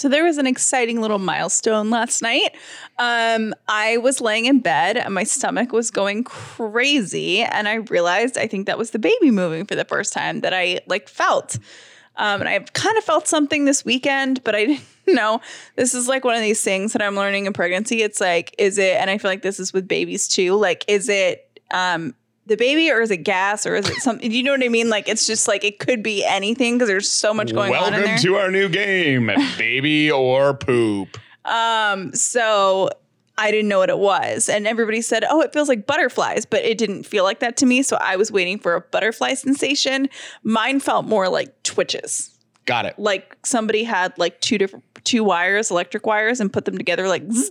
So there was an exciting little milestone last night. Um, I was laying in bed and my stomach was going crazy, and I realized I think that was the baby moving for the first time that I like felt. Um, and I've kind of felt something this weekend, but I didn't know. This is like one of these things that I'm learning in pregnancy. It's like, is it, and I feel like this is with babies too, like, is it um, the baby or is it gas or is it something? you know what I mean? Like, it's just like, it could be anything because there's so much going Welcome on Welcome to our new game, baby or poop. Um, so I didn't know what it was. And everybody said, oh, it feels like butterflies, but it didn't feel like that to me. So I was waiting for a butterfly sensation. Mine felt more like twitches. Got it. Like somebody had like two different two wires, electric wires, and put them together like zzz,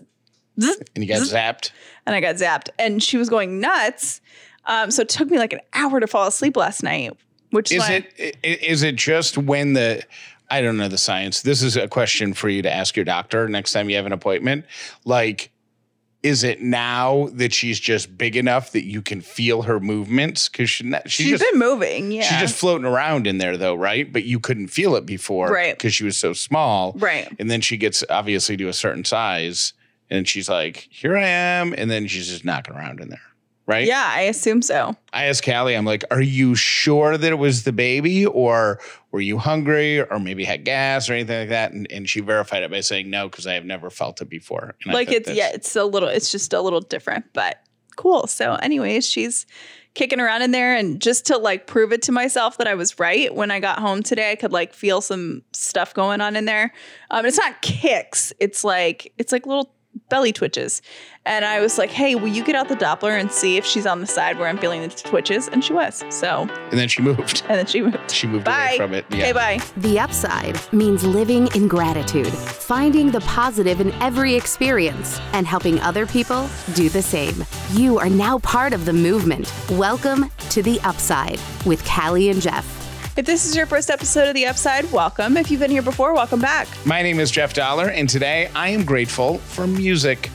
zzz, And you got zapped. and I got zapped. And she was going nuts. Um, so it took me like an hour to fall asleep last night. Which Is why- it is it just when the I don't know the science. This is a question for you to ask your doctor next time you have an appointment. Like is it now that she's just big enough that you can feel her movements? Because she, she's, she's just been moving? Yeah. she's just floating around in there though, right? But you couldn't feel it before, Right. Because she was so small, right. And then she gets obviously to a certain size, and she's like, "Here I am," and then she's just knocking around in there, right? Yeah, I assume so. I asked Callie, I'm like, "Are you sure that it was the baby, or were you hungry, or maybe had gas or anything like that?" And, and she verified it by saying no because I have never felt it before. And like it's yeah it's a little it's just a little different but cool so anyways she's kicking around in there and just to like prove it to myself that i was right when i got home today i could like feel some stuff going on in there um it's not kicks it's like it's like little belly twitches and i was like hey will you get out the doppler and see if she's on the side where i'm feeling the twitches and she was so And then she moved. and then she moved She moved Bye. away from it. okay bye The upside means living in gratitude, finding the positive in every experience, and helping other people do the same. You are now part of the movement. Welcome to The Upside with Callie and Jeff. If this is your first episode of the upside welcome if you've been here before welcome back My name is Jeff Dauler, and today I am grateful for music.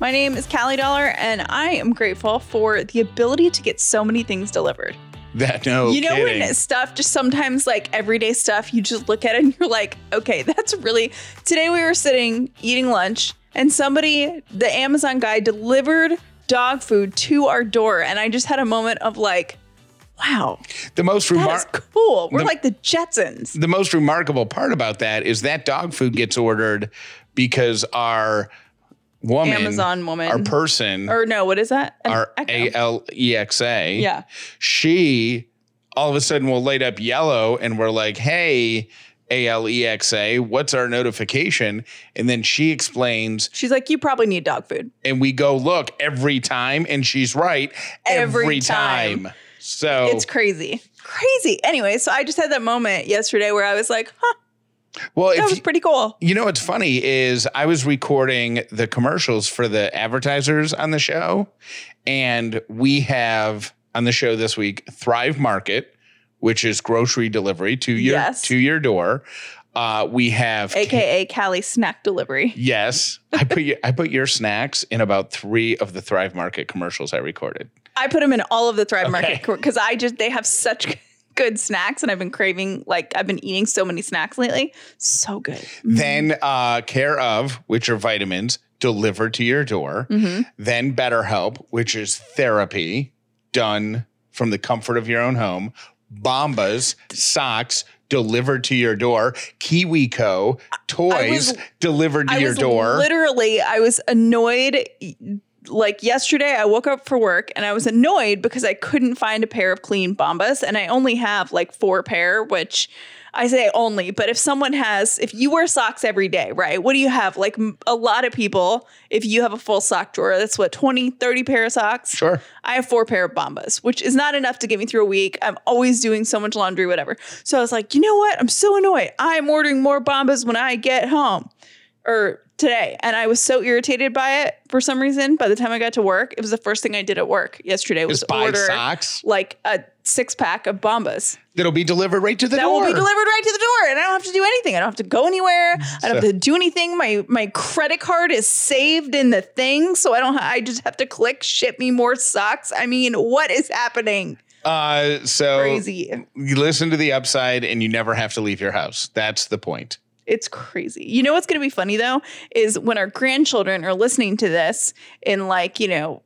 My name is Callie Dauler, and I am grateful for the ability to get so many things delivered. That no you know kidding. when stuff just sometimes like everyday stuff, you just look at it and you're like, okay, that's really. Today we were sitting eating lunch, and somebody, the Amazon guy, delivered dog food to our door, and I just had a moment of like, wow, the most remarkable. cool. We're the- like the Jetsons. the most remarkable part about that is that dog food gets ordered because our woman, Amazon woman. our person, Or no, what is that? An our A L E X A, Yeah. she all of a sudden will light up yellow, and we're like, "Hey, A L E X A, what's our notification?" And then she explains, She's like, you probably need dog food. and we go look every time, and she's right Every every, time. time. So It's crazy. Crazy. Anyway, so I just had that moment yesterday where I was like, huh, well, that was pretty cool. You know what's funny is I was recording the commercials for the advertisers on the show, and we have on the show this week Thrive Market, which is grocery delivery to your Yes. to your door. Uh, we have AKA Callie snack delivery. yes, I put you, I put your snacks in about three of the Thrive Market commercials I recorded. I put them in all of the Thrive Okay. Market because I just, they have such good snacks and I've been craving, like, I've been eating so many snacks lately. So good. Then uh, Care of, which are vitamins delivered to your door. Mhm. Then BetterHelp, which is therapy done from the comfort of your own home. Bombas, socks delivered to your door. KiwiCo, toys was- delivered to I your was door. literally, I was annoyed. Like yesterday, I woke up for work and I was annoyed because I couldn't find a pair of clean Bombas, and I only have like four pair, which I say only. But if someone has, if you wear socks every day, right? What do you have? Like a lot of people, if you have a full sock drawer, that's what 20, 30 pair of socks. sure. I have four pair of Bombas, which is not enough to get me through a week. I'm always doing so much laundry, whatever. So I was like, you know what? I'm so annoyed. I'm ordering more Bombas when I get home or today. And I was so irritated by it for some reason. By the time I got to work, it was the first thing I did at work yesterday was Just buy order socks like a six pack of Bombas that'll be delivered right to the that door. will be delivered right to the door and I don't have to do anything. I don't have to go anywhere. I don't have to do anything. My my credit card is saved in the thing, so I don't ha- I just have to click ship me more socks. I mean, what is happening? Uh, so Crazy. you listen to the upside and you never have to leave your house. That's the point. It's crazy. You know what's going to be funny though is when our grandchildren are listening to this in like, you know,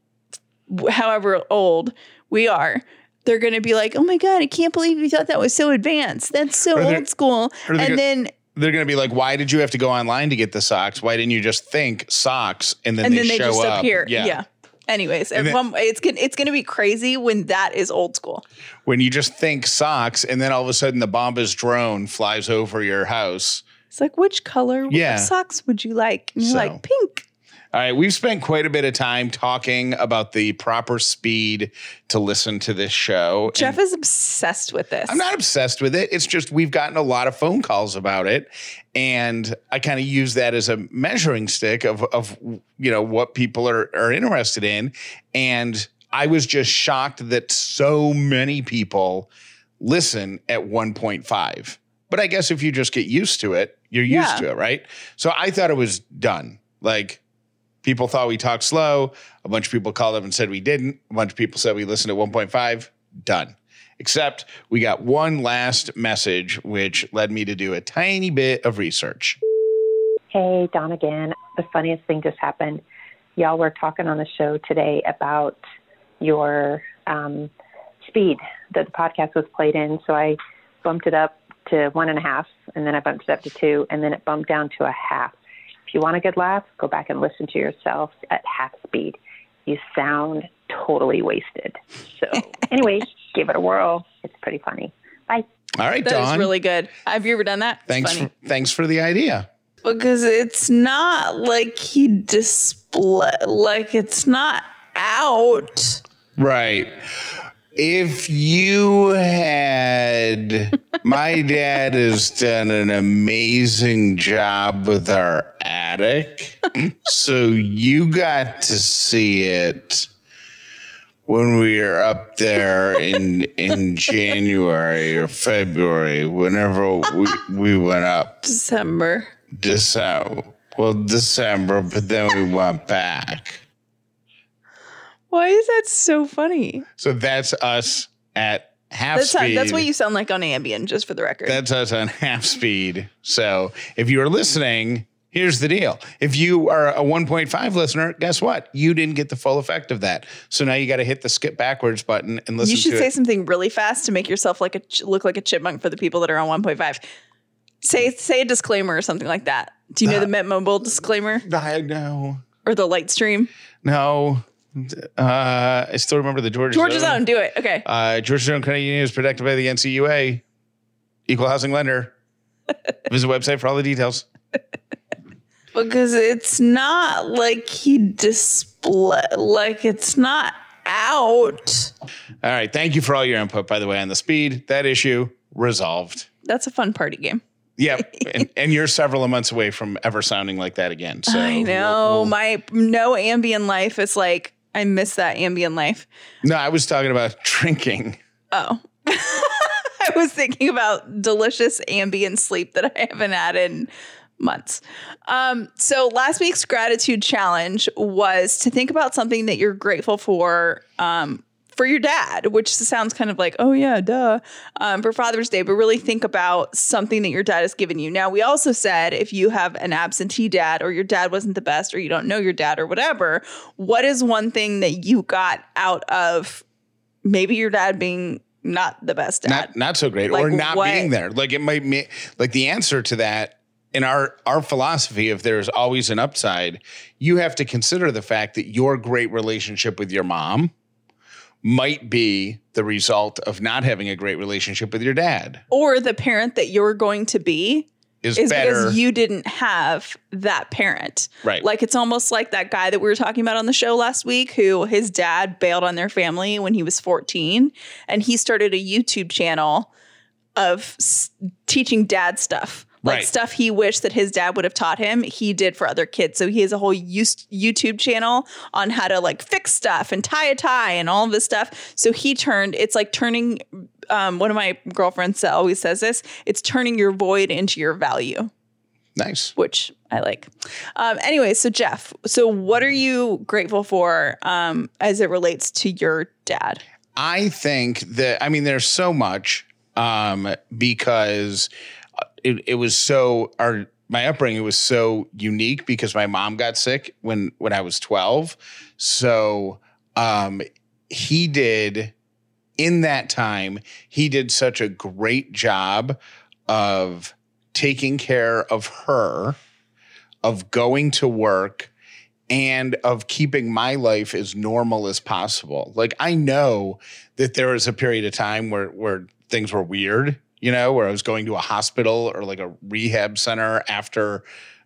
however old we are, they're going to be like, "Oh my god, I can't believe you thought that was so advanced. That's so old school." And then They're going to be like, why did you have to go online to get the socks? Why didn't you just think socks and then and they then they show just up? appear. Yeah. Anyways, And then- everyone, it's gonna it's gonna be crazy when that is old school. When you just think socks and then all of a sudden the Bombas drone flies over your house. It's like, which color Yeah. socks would you like? And you're So- like, pink. All right, we've spent quite a bit of time talking about the proper speed to listen to this show. Jeff is obsessed with this. I'm not obsessed with it. It's just we've gotten a lot of phone calls about it, and I kind of use that as a measuring stick of of you know what people are are interested in. And I was just shocked that so many people listen at 1.5. But I guess if you just get used to it, you're used Yeah. to it, right? So I thought it was done. Like people thought we talked slow. A bunch of people called up and said we didn't. A bunch of people said we listened at 1.5. Done. Except we got one last message, which led me to do a tiny bit of research. Hey, Don again. The funniest thing just happened. Y'all were talking on the show today about your um, speed that the podcast was played in. So I bumped it up to one and a half, and then I bumped it up to two, and then it bumped down to a half. If you want a good laugh, go back and listen to yourself at half speed. You sound totally wasted. So, anyway, give it a whirl. It's pretty funny. Bye. All right, that Dawn. really good. Have you ever done that? Thanks funny. for, thanks for the idea. because it's not like he display like it's not out. Right. If you had, my dad has done an amazing job with our attic. so you got to see it when we were up there in in January or February, whenever we, we went up. December. December. Well, December, but then we went back. Why is that so funny? So that's us at half That's how, speed. that's what you sound like on Ambien, just for the record. That's us on half speed. So if you are listening, here's the deal. If you are a 1.5 listener, guess what? You didn't get the full effect of that. So now you got to hit the skip backwards button and listen you should to say it. something really fast to make yourself like a look like a chipmunk for the people that are on 1.5. Say say a disclaimer or something like that. Do you know uh, the Mint Mobile disclaimer I know. or the Lightstream? No. Uh, I still remember the Georgia, Georgia's Own. Zone, do it. Okay. Uh, Georgia's Own Credit Union is protected by the NCUA, equal housing lender. Visit website for all the details. because it's not like he display like it's not out. All right. Thank you for all your input, by the way, on the speed. That issue resolved. That's a fun party game. Yep. and, and you're several months away from ever sounding like that again. So I know we'll- we'll- my no Ambien life is like I miss that Ambien life. no, I was talking about drinking. Oh. I was thinking about delicious Ambien sleep that I haven't had in months. Um, so last week's gratitude challenge was to think about something that you're grateful for um, for your dad, which sounds kind of like, oh yeah, duh, um, for Father's Day, but really think about something that your dad has given you. Now, we also said if you have an absentee dad or your dad wasn't the best or you don't know your dad or whatever, what is one thing that you got out of maybe your dad being not the best dad? Not not so great. Like or not what? being there. Like it might be like the answer to that in our our philosophy, if there's always an upside, you have to consider the fact that your great relationship with your mom might be the result of not having a great relationship with your dad. or the parent that you're going to be Is, is because you didn't have that parent. Right. Like it's almost like that guy that we were talking about on the show last week who his dad bailed on their family when he was 14 and he started a YouTube channel of s- teaching dad stuff. Like Right. stuff he wished that his dad would have taught him, he did for other kids. So he has a whole YouTube channel on how to like fix stuff and tie a tie and all of this stuff. So he turned, it's like turning, um, one of my girlfriends always says this, it's turning your void into your value nice. which I like. Um, anyway, so Jeff, so what are you grateful for um, as it relates to your dad? I think that I mean there's so much um, because it, it was so our my upbringing was so unique because my mom got sick when when I was 12. So um he did in that time, he did such a great job of taking care of her, of going to work, and of keeping my life as normal as possible. Like I know that there was a period of time where where things were weird, you know, where I was going to a hospital or like a rehab center after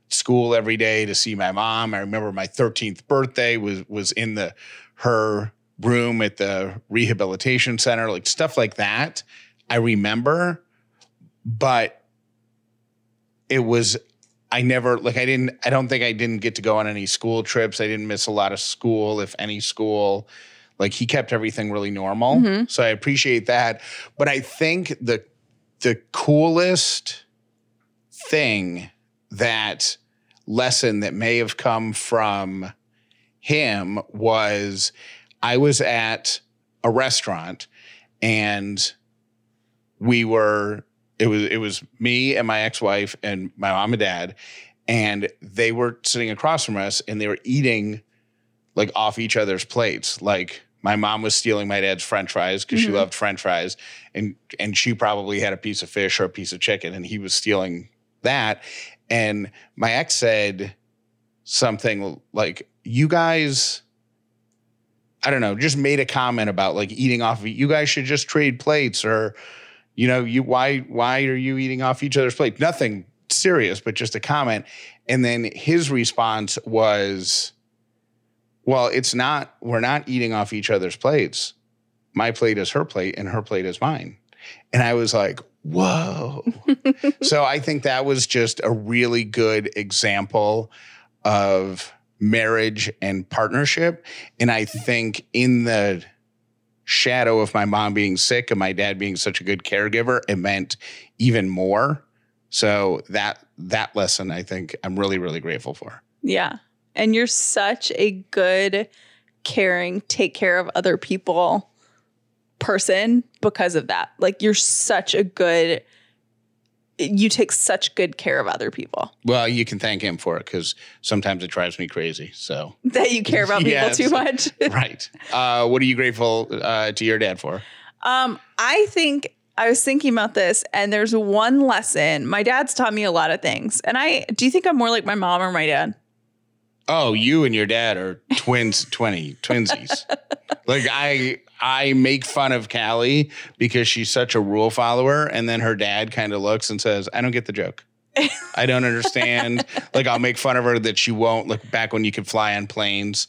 school every day to see my mom. I remember my 13th birthday was was in the her room at the rehabilitation center, like stuff like that. I remember, but it was I never like I didn't I don't think I didn't get to go on any school trips. I didn't miss a lot of school, if any school. Like he kept everything really normal. Mm-hmm. So I appreciate that. But I think the the coolest thing that lesson that may have come from him was I was at a restaurant and we were it was it was me and my ex-wife and my mom and dad and they were sitting across from us and they were eating like off each other's plates like my mom was stealing my dad's french fries because she mm-hmm. loved french fries and and she probably had a piece of fish or a piece of chicken and he was stealing that and my ex said something like you guys I don't know, just made a comment about like eating off of you guys should just trade plates or you know, you why why are you eating off each other's plate? Nothing serious, but just a comment. And then his response was, Well, it's not, we're not eating off each other's plates. My plate is her plate and her plate is mine. And I was like, Whoa. so I think that was just a really good example of marriage and partnership. And I think in the shadow of my mom being sick and my dad being such a good caregiver, it meant even more. So that that lesson I think I'm really, really grateful for. Yeah. And you're such a good, caring, take care of other people person because of that. Like you're such a good, you take such good care of other people Well, you can thank him for it because sometimes it drives me crazy. So that you care about people too much. right. Uh, what are you grateful uh, to your dad for? Um, I think I was thinking about this, and there's one lesson. My dad's taught me a lot of things, and I do you think I'm more like my mom or my dad? Oh, you and your dad are twins, twenty twinsies. like I, I make fun of Callie because she's such a rule follower, and then her dad kind of looks and says, "I don't get the joke. I don't understand." like I'll make fun of her that she won't. look back when you could fly on planes,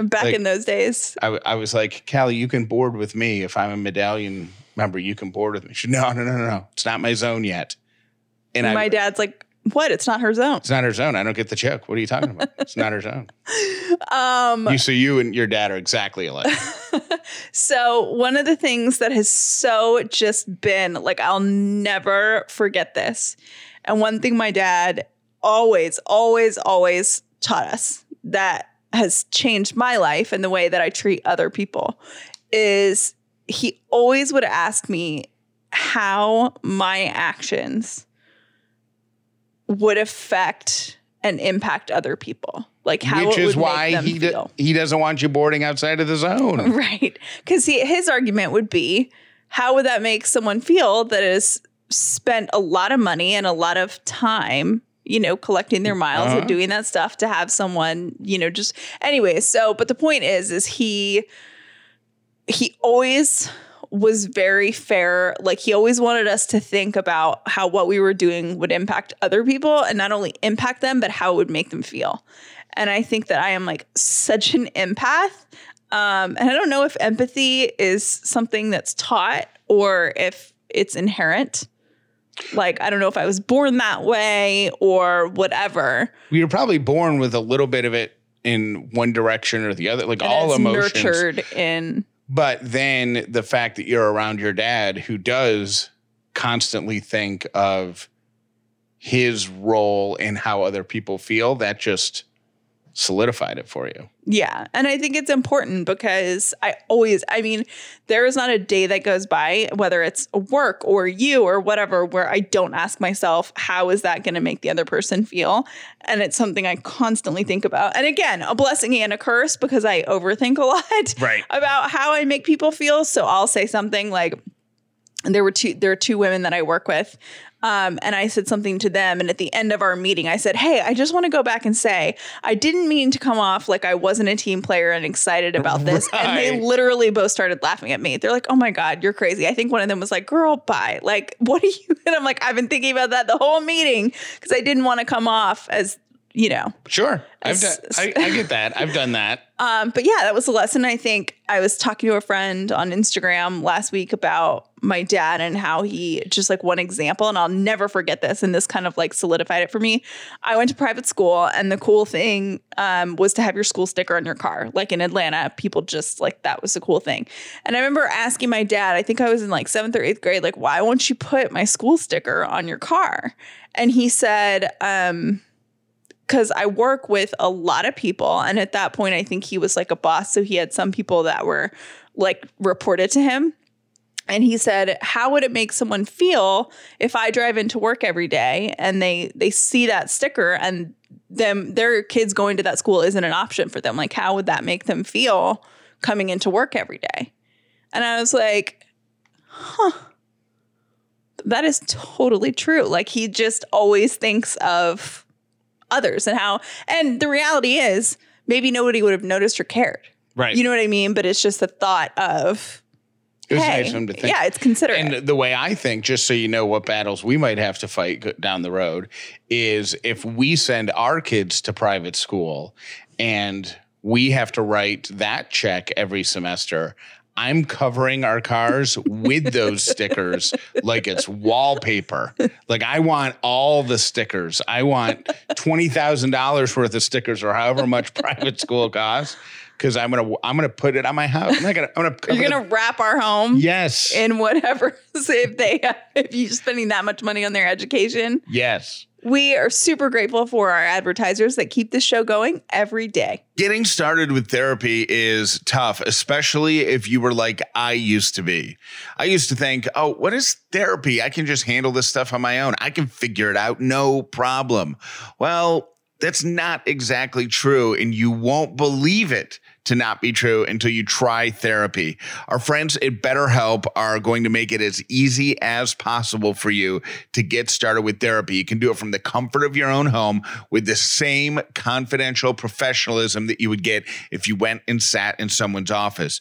Back Like- in those days, I was like, "Callie, you can board with me if I'm a medallion member. You can board with me." She, no, no, no, no, no. It's not my zone yet. And I, my dad's like, "What? It's not her zone." it's not her zone. I don't get the joke. What are you talking about? It's not her zone. Um, You, so you and your dad are exactly alike. So, one of the things that has so just been like, I'll never forget this. And one thing my dad always, always, always taught us that has changed my life and the way that I treat other people is he always would ask me how my actions would affect and impact other people. Like how which it is would why he do, he doesn't want you boarding outside of the zone. Right. Because his argument would be how would that make someone feel that has spent a lot of money and a lot of time, you know, collecting their miles Uh-huh. and doing that stuff to have someone, you know, just anyway. So, but the point is, is he, he always was very fair. Like he always wanted us to think about how what we were doing would impact other people and not only impact them, but how it would make them feel. And I think that I am like such an empath. Um, and I don't know if empathy is something that's taught or if it's inherent. Like, I don't know if I was born that way or whatever. You're probably born with a little bit of it in one direction or the other, like And all emotions. nurtured in But then the fact that you're around your dad who does constantly think of his role and how other people feel, that just solidified it for you. Yeah. And I think it's important because I always, I mean, there is not a day that goes by, whether it's work or you or whatever, where I don't ask myself, how is that going to make the other person feel? And it's something I constantly think about. And again, a blessing and a curse because I overthink a lot Right. about how I make people feel. So I'll say something like, there were two there are two women that I work with. Um, and I said something to them. And at the end of our meeting, I said, Hey, I just want to go back and say, I didn't mean to come off like I wasn't a team player and excited about this. And they literally both started laughing at me. They're like, Oh my God, you're crazy. I think one of them was like, Girl, bye. Like, what are you? And I'm like, I've been thinking about that the whole meeting because I didn't want to come off as, you know, Sure. I've done, I, I get that. I've done that. um, but yeah, that was a lesson. I think I was talking to a friend on Instagram last week about my dad and how he just like one example, and I'll never forget this. And this kind of like solidified it for me. I went to private school, and the cool thing um, was to have your school sticker on your car. Like in Atlanta, people just like that was the cool thing. And I remember asking my dad, I think I was in like seventh or eighth grade, like, why won't you put my school sticker on your car? And he said, um, because I work with a lot of people. And at that point, I think he was like a boss. So he had some people that were like reported to him. And he said, How would it make someone feel if I drive into work every day and they they see that sticker and them their kids going to that school isn't an option for them? Like, how would that make them feel coming into work every day? And I was like, huh. That is totally true. Like he just always thinks of others and how and the reality is maybe nobody would have noticed or cared Right. you know what i mean but it's just the thought of it was hey nice of him to think. yeah it's considerate And the way I think, just so you know what battles we might have to fight down the road, is if we send our kids to private school and we have to write that check every semester. I'm covering our cars with those stickers like it's wallpaper. Like I want all the stickers. I want twenty thousand dollars worth of stickers, or however much private school costs, because I'm gonna I'm gonna put it on my house. I'm not gonna I'm gonna cover you're the- gonna wrap our home yes in whatever if they if you're spending that much money on their education yes. we are super grateful for our advertisers that keep this show going every day Getting started with therapy is tough, especially if you were like I used to be. I used to think, oh, what is therapy? I can just handle this stuff on my own. I can figure it out, no problem. Well, that's not exactly true, and you won't believe it to not be true until you try therapy. Our friends at BetterHelp are going to make it as easy as possible for you to get started with therapy. You can do it from the comfort of your own home with the same confidential professionalism that you would get if you went and sat in someone's office.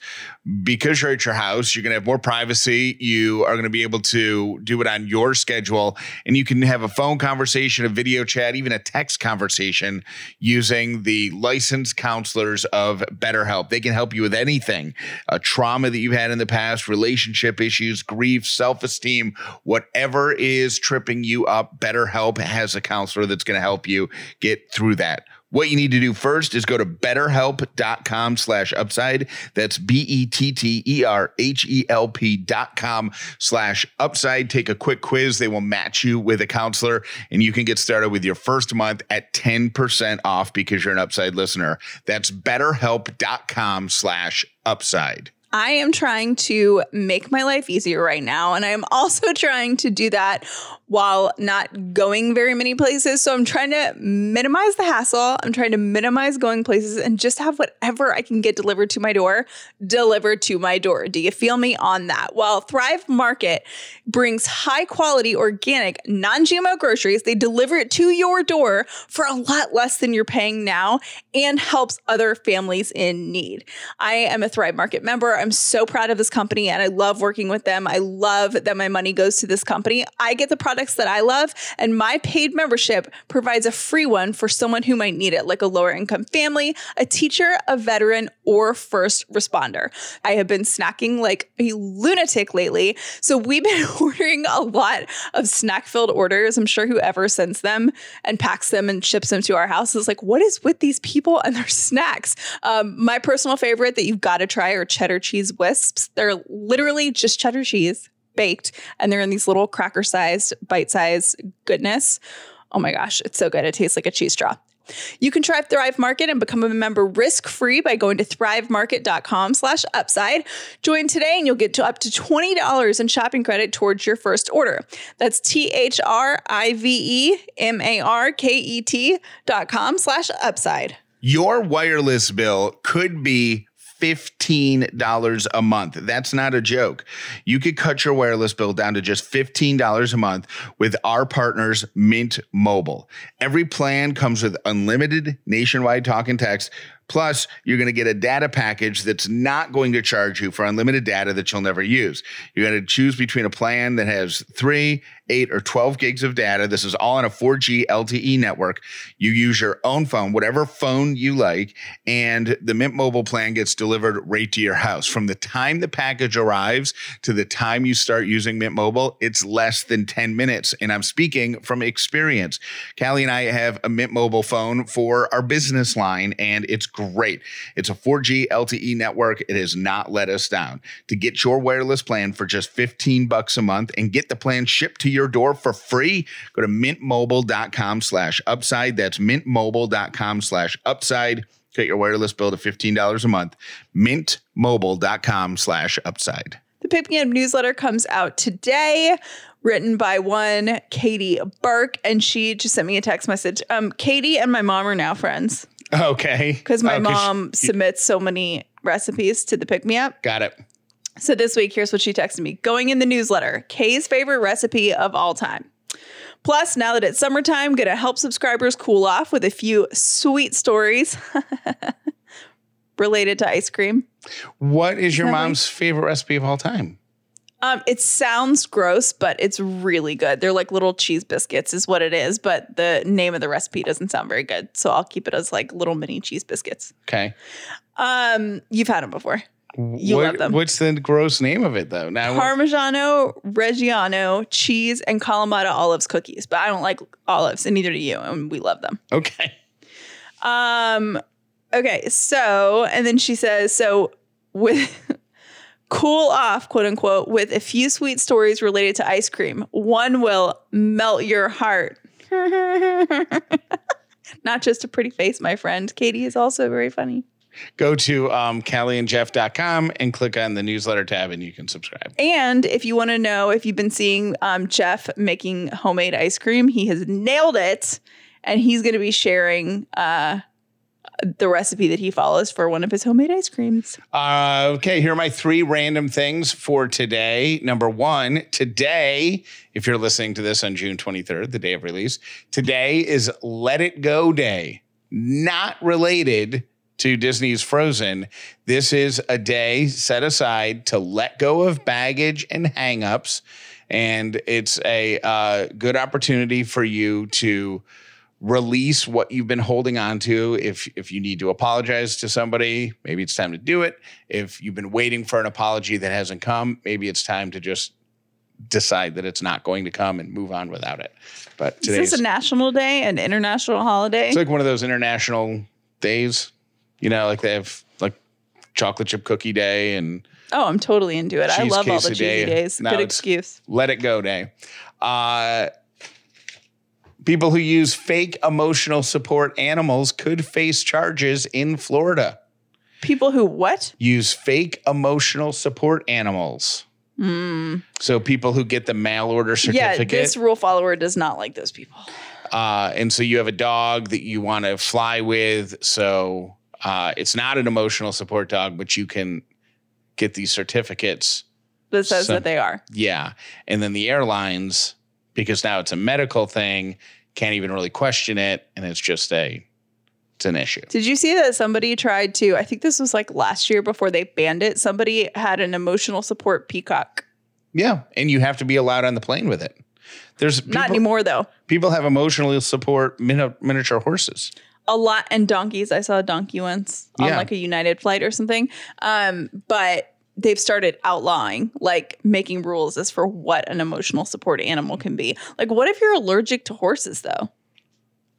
Because you're at your house, you're going to have more privacy. You are going to be able to do it on your schedule, and you can have a phone conversation, a video chat, even a text conversation using the licensed counselors of BetterHelp. They can help you with anything a trauma that you've had in the past, relationship issues, grief, self esteem, whatever is tripping you up. BetterHelp has a counselor that's going to help you get through that. What you need to do first is go to betterhelp.com slash upside. That's B-E-T-T-E-R-H-E-L-P dot com slash upside. Take a quick quiz. They will match you with a counselor and you can get started with your first month at 10% off because you're an upside listener. That's betterhelp.com slash upside. I am trying to make my life easier right now. And I'm also trying to do that while not going very many places. So I'm trying to minimize the hassle. I'm trying to minimize going places and just have whatever I can get delivered to my door delivered to my door. Do you feel me on that? While Thrive Market brings high quality, organic, non GMO groceries, they deliver it to your door for a lot less than you're paying now and helps other families in need. I am a Thrive Market member. So proud of this company and I love working with them. I love that my money goes to this company. I get the products that I love, and my paid membership provides a free one for someone who might need it, like a lower income family, a teacher, a veteran, or first responder. I have been snacking like a lunatic lately. So we've been ordering a lot of snack filled orders. I'm sure whoever sends them and packs them and ships them to our house is like, what is with these people and their snacks? Um, my personal favorite that you've got to try are cheddar cheese wisps. They're literally just cheddar cheese baked and they're in these little cracker sized, bite sized goodness. Oh my gosh, it's so good. It tastes like a cheese straw. You can try Thrive Market and become a member risk-free by going to thrivemarket.com slash upside. Join today and you'll get to up to $20 in shopping credit towards your first order. That's T-H-R-I-V-E-M-A-R-K-E-T dot com slash upside. Your wireless bill could be $15 a month. That's not a joke. You could cut your wireless bill down to just $15 a month with our partners, Mint Mobile. Every plan comes with unlimited nationwide talk and text. Plus, you're going to get a data package that's not going to charge you for unlimited data that you'll never use. You're going to choose between a plan that has three, eight, or 12 gigs of data. This is all on a 4G LTE network. You use your own phone, whatever phone you like, and the Mint Mobile plan gets delivered right to your house. From the time the package arrives to the time you start using Mint Mobile, it's less than 10 minutes. And I'm speaking from experience. Callie and I have a Mint Mobile phone for our business line, and it's great. It's a 4G LTE network. It has not let us down. To get your wireless plan for just 15 bucks a month and get the plan shipped to your door for free, go to mintmobile.com slash upside. That's mintmobile.com slash upside. Get your wireless bill to $15 a month. Mintmobile.com slash upside. The Pick Me Up newsletter comes out today, written by one Katie Burke, and she just sent me a text message. Um, Katie and my mom are now friends Okay. because my Oh, mom she- submits so many recipes to the Pick Me Up. got it. So this week, here's what she texted me going in the newsletter Kay's favorite recipe of all time. Plus, now that it's summertime, gonna help subscribers cool off with a few sweet stories related to ice cream. What is your mom's favorite recipe of all time? Um, it sounds gross, but it's really good. They're like little cheese biscuits, is what it is. But the name of the recipe doesn't sound very good, so I'll keep it as like little mini cheese biscuits. Okay. Um, you've had them before. You What- love them. What's the gross name of it though? Now Parmigiano, Reggiano, cheese, and Kalamata olives cookies. But I don't like olives, and neither do you, and we love them. Okay. Um, okay, so and then she says, so with cool off, quote unquote, with a few sweet stories related to ice cream. One will melt your heart. Not just a pretty face, my friend. Katie is also very funny. Go to um, CallieandJeff.com and click on the newsletter tab and you can subscribe. And if you want to know if you've been seeing um, Jeff making homemade ice cream, he has nailed it. And he's going to be sharing uh, the recipe that he follows for one of his homemade ice creams. Uh, okay, here are my three random things for today. Number one, today, if you're listening to this on June 23rd, the day of release, today is Let It Go Day. Not related to Disney's Frozen. This is a day set aside to let go of baggage and hangups. And it's a uh, good opportunity for you to release what you've been holding on to. If if you need to apologize to somebody, maybe it's time to do it. If you've been waiting for an apology that hasn't come, maybe it's time to just decide that it's not going to come and move on without it. But Is this a national day, an international holiday? it's like one of those international days, you know, like they have like chocolate chip cookie day and oh, I'm totally into it. I love all the cheesy days. No, Good excuse. let it go day. Uh, people who use fake emotional support animals could face charges in Florida. People who what? Use fake emotional support animals. So people who get the mail order certificate. Yeah, this rule follower does not like those people. uh, and so you have a dog that you want to fly with. So uh, it's not an emotional support dog, but you can get these certificates That says So- that they are. Yeah. And then the airlines, because now it's a medical thing, can't even really question it. And it's just a, it's an issue. Did you see that somebody tried to? I think this was like last year before they banned it. Somebody had an emotional support peacock. Yeah. And you have to be allowed on the plane with it. There's people, Not anymore though. people have emotional support mini- miniature horses. A lot and donkeys. I saw a donkey once on Yeah. like a United flight or something. Um, but they've started outlawing, like making rules as for what an emotional support animal can be. Like, what if you're allergic to horses though?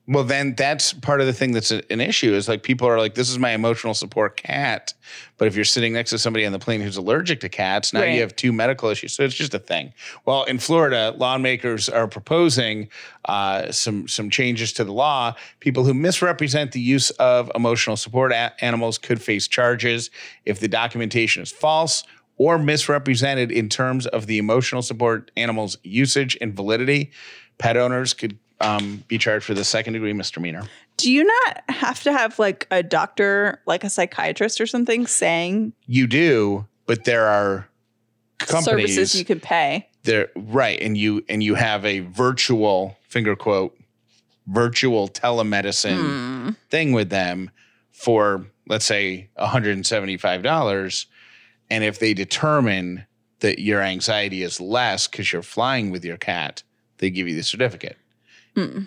Well, then that's part of the thing that's an issue is like people are like, this is my emotional support cat. But if you're sitting next to somebody on the plane who's allergic to cats, now Right. you have two medical issues. So it's just a thing. Well, in Florida, lawmakers are proposing uh, some some changes to the law. People who misrepresent the use of emotional support a- animals could face charges if the documentation is false or misrepresented in terms of the emotional support animal's usage and validity. Pet owners could um, be charged for the second degree misdemeanor. Do you not have to have like a doctor, like a psychiatrist or something, saying You do, but there are companies services you can pay? there right and you and you have a virtual finger quote virtual telemedicine Hmm. thing with them for let's say $175 and if they determine that your anxiety is less because you're flying with your cat they give you the certificate Hmm.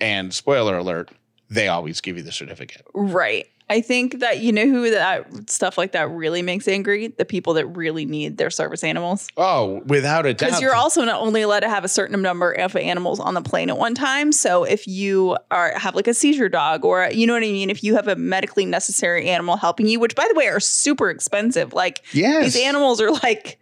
and spoiler alert they always give you the certificate Right. I think that you know who that stuff like that really makes angry? The people that really need their service animals. oh without a doubt Because you're also not only allowed to have a certain number of animals on the plane at one time. So if you are have like a seizure dog or you know what I mean, if you have a medically necessary animal helping you, which by the way are super expensive. Like yes these animals are like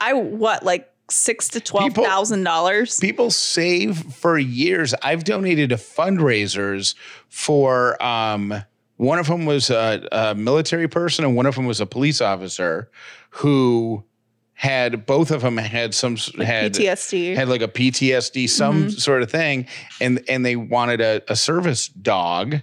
I what like six to twelve thousand dollars. people save for years. I've donated to fundraisers for um one of them was a, a military person and one of them was a police officer who had both of them had some s- had PTSD. had like a PTSD some Mm-hmm. sort of thing and and they wanted a, a service dog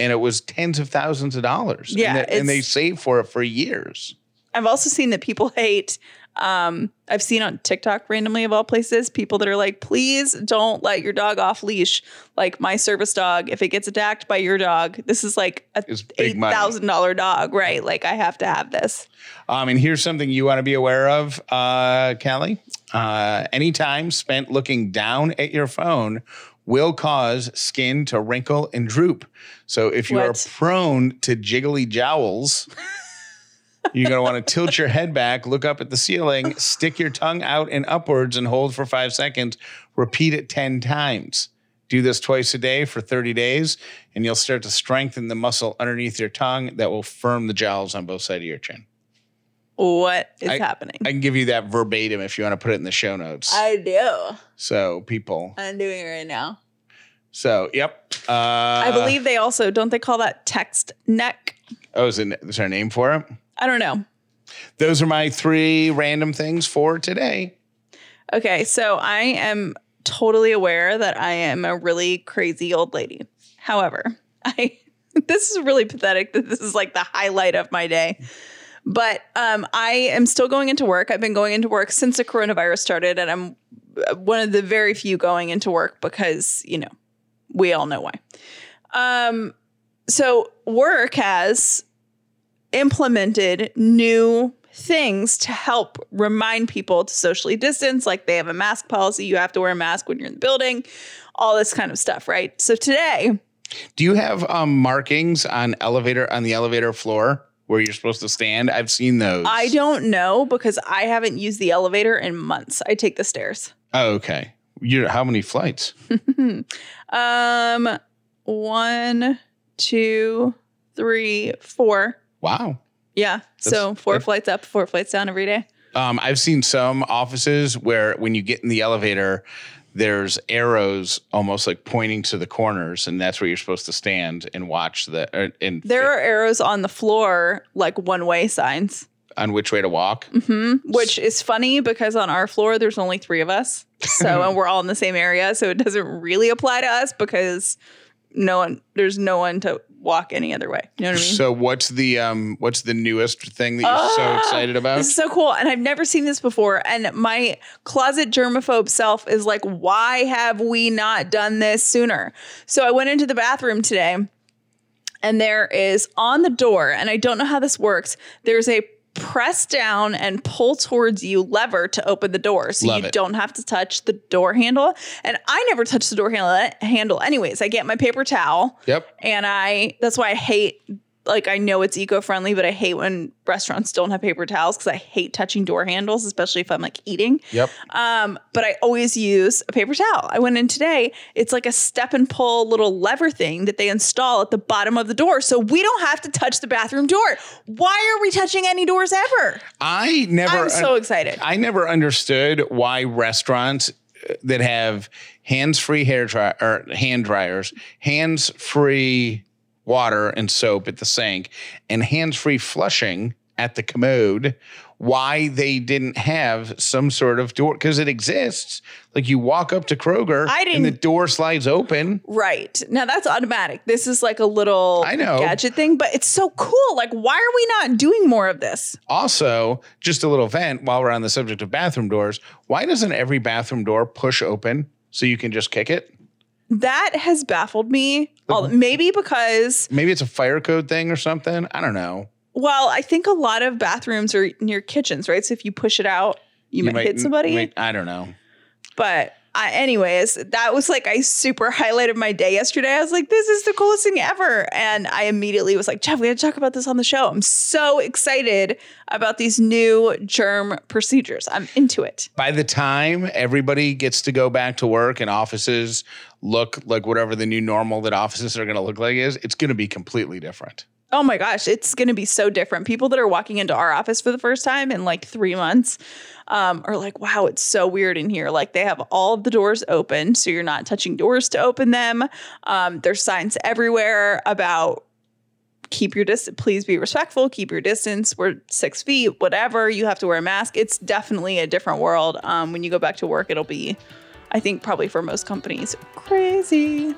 and it was tens of thousands of dollars Yeah, and, they- and they saved for it for years I've also seen that people hate. Um, I've seen on TikTok randomly of all places people that are like, please don't let your dog off leash. Like my service dog, if it gets attacked by your dog, this is like a eight thousand dollar dog, right? Like I have to have this. Um, and here's something you want to be aware of, uh, Callie. Uh, any time spent looking down at your phone will cause skin to wrinkle and droop. So if you are prone to jiggly jowls, you're going to want to tilt your head back, look up at the ceiling, stick your tongue out and upwards, and hold for five seconds. Repeat it 10 times. Do this twice a day for 30 days, and you'll start to strengthen the muscle underneath your tongue that will firm the jowls on both sides of your chin. What is I- happening? I can give you that verbatim if you want to put it in the show notes. I do. so people. I'm doing it right now. So yep. Uh, I believe they also don't they call that text neck? Oh, is, it, is there a name for it? I don't know. Those are my three random things for today. Okay, so I am totally aware that I am a really crazy old lady. However, I this is really pathetic that this is like the highlight of my day. But um, I am still going into work. I've been going into work since the coronavirus started, and I'm uh, one of the very few going into work because you know we all know why. Um, so work has implemented new things to help remind people to socially distance like they have a mask policy you have to wear a mask when you're in the building all this kind of stuff right so today Do you have um, markings on elevator on the elevator floor where you're supposed to stand? I've seen those. i don't know because i haven't used the elevator in months i take the stairs Oh, okay. You're how many flights? um one two three four Wow. yeah so four that- flights up four flights down every day Um, I've seen some offices where when you get in the elevator, there's arrows almost like pointing to the corners, and that's where you're supposed to stand and watch the uh, and there are arrows on the floor like one way signs on which way to walk. hmm Which is funny because on our floor there's only three of us. So and we're all in the same area. So it doesn't really apply to us because no one there's no one to walk any other way. You know what I mean? So what's the um what's the newest thing that you're so Ah, excited about? This is so cool. And I've never seen this before. And my closet germaphobe self is like, why have we not done this sooner? So I went into the bathroom today and there is on the door, and I don't know how this works, there's a press down and pull towards you lever to open the door. So Love you it. don't have to touch the door handle. And I never touch the door handle handle anyways. I get my paper towel Yep. and I that's why I hate like I know it's eco-friendly, but I hate when restaurants don't have paper towels because I hate touching door handles, especially if I'm like eating. Yep. Um, but I always use a paper towel. I went in today. It's like a step and pull little lever thing that they install at the bottom of the door, so we don't have to touch the bathroom door. Why are we touching any doors ever? I never. I'm so excited. I never understood why restaurants uh, that have hands-free hair dry or hand dryers, hands-free water and soap at the sink, and hands-free flushing at the commode, why they didn't have some sort of door because it exists. Like you walk up to Kroger I and the door slides open. Right. Now that's automatic. This is like a little I know. gadget thing, but it's so cool. Like, why are we not doing more of this? Also, just a little vent while we're on the subject of bathroom doors. Why doesn't every bathroom door push open so you can just kick it? That has baffled me. Al- Maybe because, Maybe it's a fire code thing or something. I don't know. well, I think a lot of bathrooms are near kitchens, right? So if you push it out, you, might, hit somebody. might- I don't know. But I, anyways, that was like I super highlighted my day yesterday. I was like, this is the coolest thing ever. And I immediately was like, Jeff, we had to talk about this on the show. I'm so excited about these new germ procedures. I'm into it. By the time everybody gets to go back to work and offices look like whatever the new normal that offices are going to look like is, it's going to be completely different. Oh my gosh, it's going to be so different. People that are walking into our office for the first time in like three months um, are like, wow, it's so weird in here. Like they have all of the doors open, so you're not touching doors to open them. Um, there's signs everywhere about keep your distance, please be respectful, keep your distance. We're six feet, whatever. You have to wear a mask. It's definitely a different world. Um, when you go back to work, it'll be, I think, probably for most companies, crazy.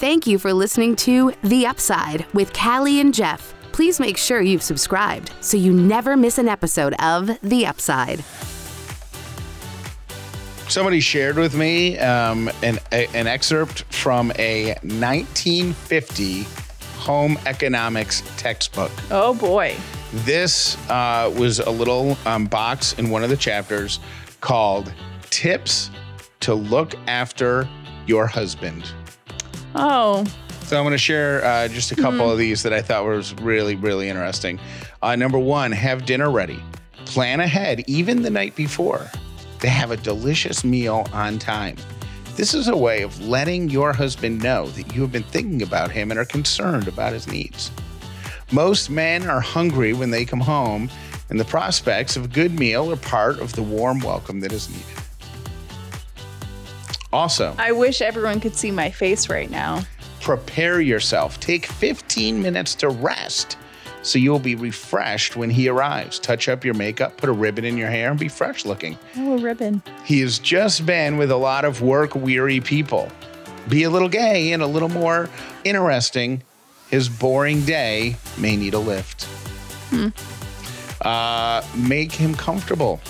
Thank you for listening to The Upside with Callie and Jeff. Please make sure you've subscribed so you never miss an episode of The Upside. Somebody shared with me um, an, a- an excerpt from a 1950 home economics textbook. Oh boy. This uh, was a little um, box in one of the chapters called Tips to Look After Your Husband. Oh, So I'm going to share uh, just a couple of these that I thought was really, really interesting. Uh, number one, have dinner ready. Plan ahead, even the night before. to have a delicious meal on time. This is a way of letting your husband know that you have been thinking about him and are concerned about his needs. Most men are hungry when they come home, and the prospects of a good meal are part of the warm welcome that is needed. Also, I wish everyone could see my face right now. prepare yourself. Take 15 minutes to rest so you'll be refreshed when he arrives. Touch up your makeup, put a ribbon in your hair, and be fresh looking. Oh, a ribbon. He has just been with a lot of work weary people. Be a little gay and a little more interesting. His boring day may need a lift. Uh, make him comfortable.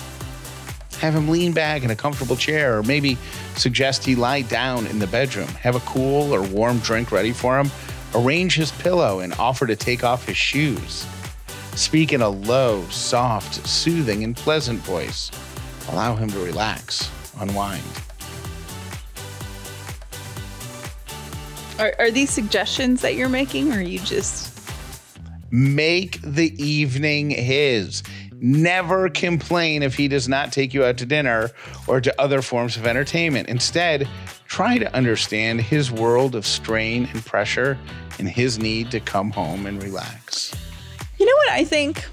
Have him lean back in a comfortable chair, or maybe suggest he lie down in the bedroom. Have a cool or warm drink ready for him. Arrange his pillow and offer to take off his shoes. Speak in a low, soft, soothing, and pleasant voice. Allow him to relax, unwind. Are, are these suggestions that you're making, or are you just. Make the evening his. Never complain if he does not take you out to dinner or to other forms of entertainment. Instead, try to understand his world of strain and pressure and his need to come home and relax. You know what I think?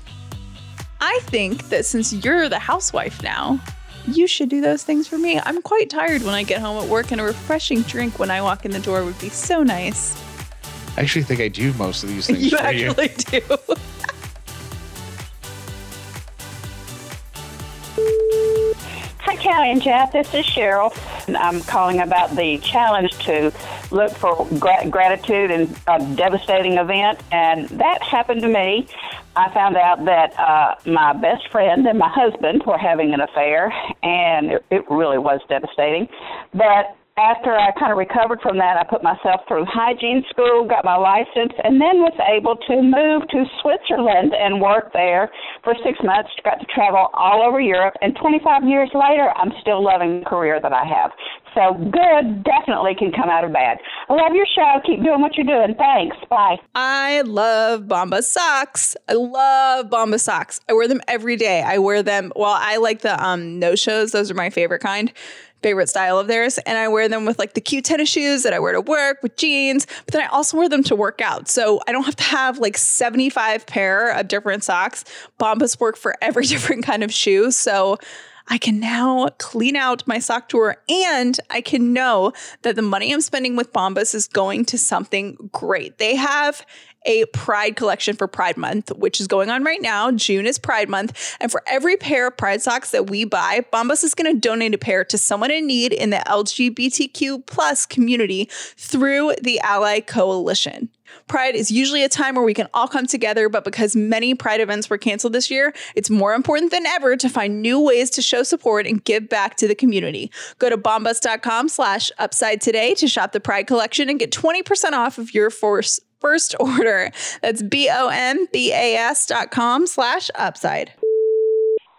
I think that since you're the housewife now, you should do those things for me. I'm quite tired when I get home at work, and a refreshing drink when I walk in the door would be so nice. I actually think I do most of these things You for you. actually do. And Jeff. This is Cheryl. I'm calling about the challenge to look for gra- gratitude in a devastating event, and that happened to me. I found out that uh, my best friend and my husband were having an affair, and it, it really was devastating. But after I kind of recovered from that, I put myself through hygiene school, got my license, and then was able to move to Switzerland and work there for six months. Got to travel all over Europe, and 25 years later, I'm still loving the career that I have. So good definitely can come out of bad. I love your show. Keep doing what you're doing. Thanks. Bye. I love Bombas socks. I love Bombas socks. I wear them every day. I wear them. Well, I like the um no shows. Those are my favorite kind favorite style of theirs. And I wear them with like the cute tennis shoes that I wear to work with jeans, but then I also wear them to work out. So I don't have to have like 75 pair of different socks. Bombas work for every different kind of shoe. So I can now clean out my sock drawer and I can know that the money I'm spending with Bombas is going to something great. They have a Pride collection for Pride Month, which is going on right now. June is Pride Month. And for every pair of Pride socks that we buy, Bombas is going to donate a pair to someone in need in the LGBTQ plus community through the Ally Coalition. Pride is usually a time where we can all come together, but because many Pride events were canceled this year, it's more important than ever to find new ways to show support and give back to the community. Go to bombas.com slash upside today to shop the Pride collection and get 20% off of your first first order. That's B-O-M-B-A-S dot com slash upside.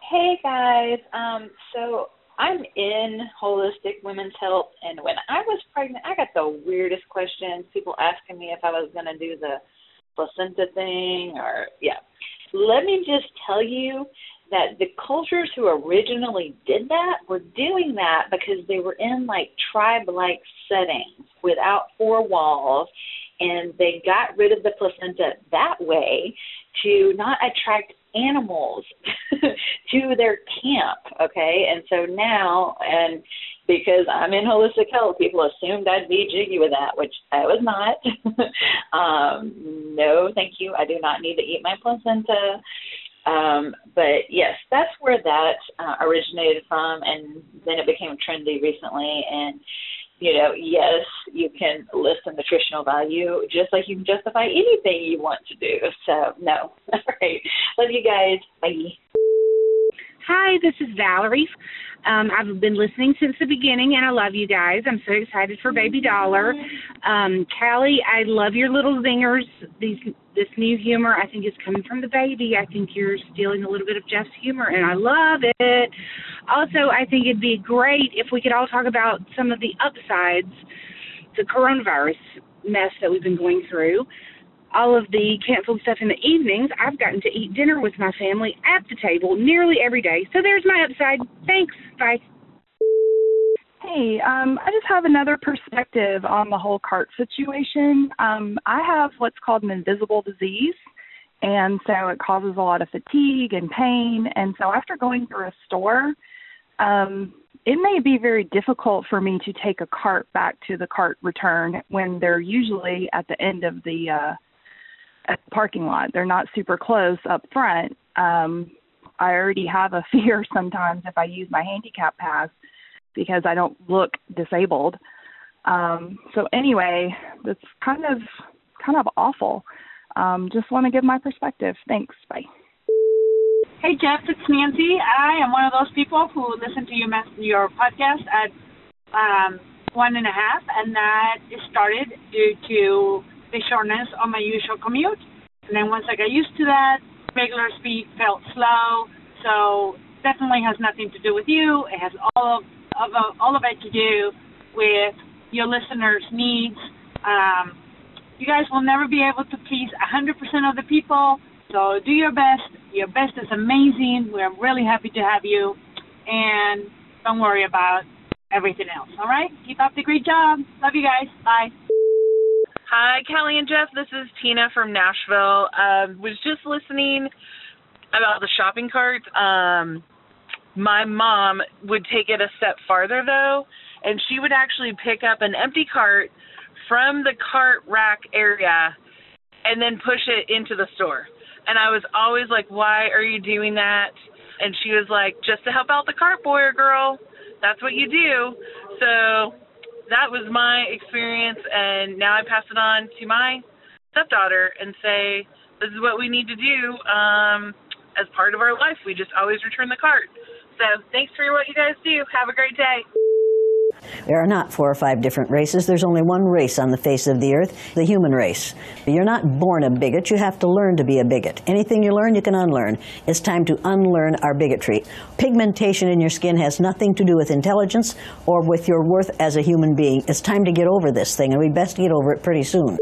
Hey guys, um, so I'm in holistic women's health, and when I was pregnant, I got the weirdest questions. People asking me if I was going to do the placenta thing, or yeah. Let me just tell you that the cultures who originally did that were doing that because they were in like tribe-like settings without four walls and they got rid of the placenta that way to not attract animals to their camp okay? And so now and because i'm in holistic health people assumed i'd be jiggy with that which i was not. Um no thank you. I do not need to eat my placenta. Um but yes that's where that uh, originated from and then it became trendy recently and you know, yes, you can list the nutritional value just like you can justify anything you want to do. So, no. All right. Love you guys. Bye. Hi, this is Valerie. Um, I've been listening since the beginning, and I love you guys. I'm so excited for Baby Dauler. Um, Callie, I love your little zingers. These this new humor, I think, is coming from the baby. I think you're stealing a little bit of Jeff's humor, and I love it. Also, I think it'd be great if we could all talk about some of the upsides, the coronavirus mess that we've been going through all of the canceled stuff in the evenings, I've gotten to eat dinner with my family at the table nearly every day. So there's my upside. Thanks. Bye. Hey, um, I just have another perspective on the whole cart situation. Um, I have what's called an invisible disease, and so it causes a lot of fatigue and pain. And so after going through a store, um, it may be very difficult for me to take a cart back to the cart return when they're usually at the end of the uh, at the parking lot. They're not super close up front. Um, I already have a fear sometimes if I use my handicap pass because I don't look disabled. Um, so anyway, that's kind of kind of awful. Um, just want to give my perspective. Thanks. Bye. Hey Jeff, it's Nancy. I am one of those people who listen to your your podcast at um, one and a half, and that started due to the shortness of my usual commute. And then once I got used to that, regular speed felt slow. So definitely has nothing to do with you. It has all of, of all of it to do with your listeners' needs. Um, you guys will never be able to please 100% of the people. So do your best. Your best is amazing. We're really happy to have you. And don't worry about everything else. All right? Keep up the great job. Love you guys. Bye. Hi, Kelly and Jeff. This is Tina from Nashville. Um, was just listening about the shopping cart. Um, my mom would take it a step farther though, and she would actually pick up an empty cart from the cart rack area and then push it into the store. And I was always like, "Why are you doing that?" And she was like, "Just to help out the cart boy or girl. That's what you do." So that was my experience, and now I pass it on to my stepdaughter and say, this is what we need to do um, as part of our life. We just always return the cart. So thanks for what you guys do. Have a great day. There are not four or five different races. There's only one race on the face of the earth, the human race. You're not born a bigot. You have to learn to be a bigot. Anything you learn, you can unlearn. It's time to unlearn our bigotry. Pigmentation in your skin has nothing to do with intelligence or with your worth as a human being. It's time to get over this thing, and we best get over it pretty soon.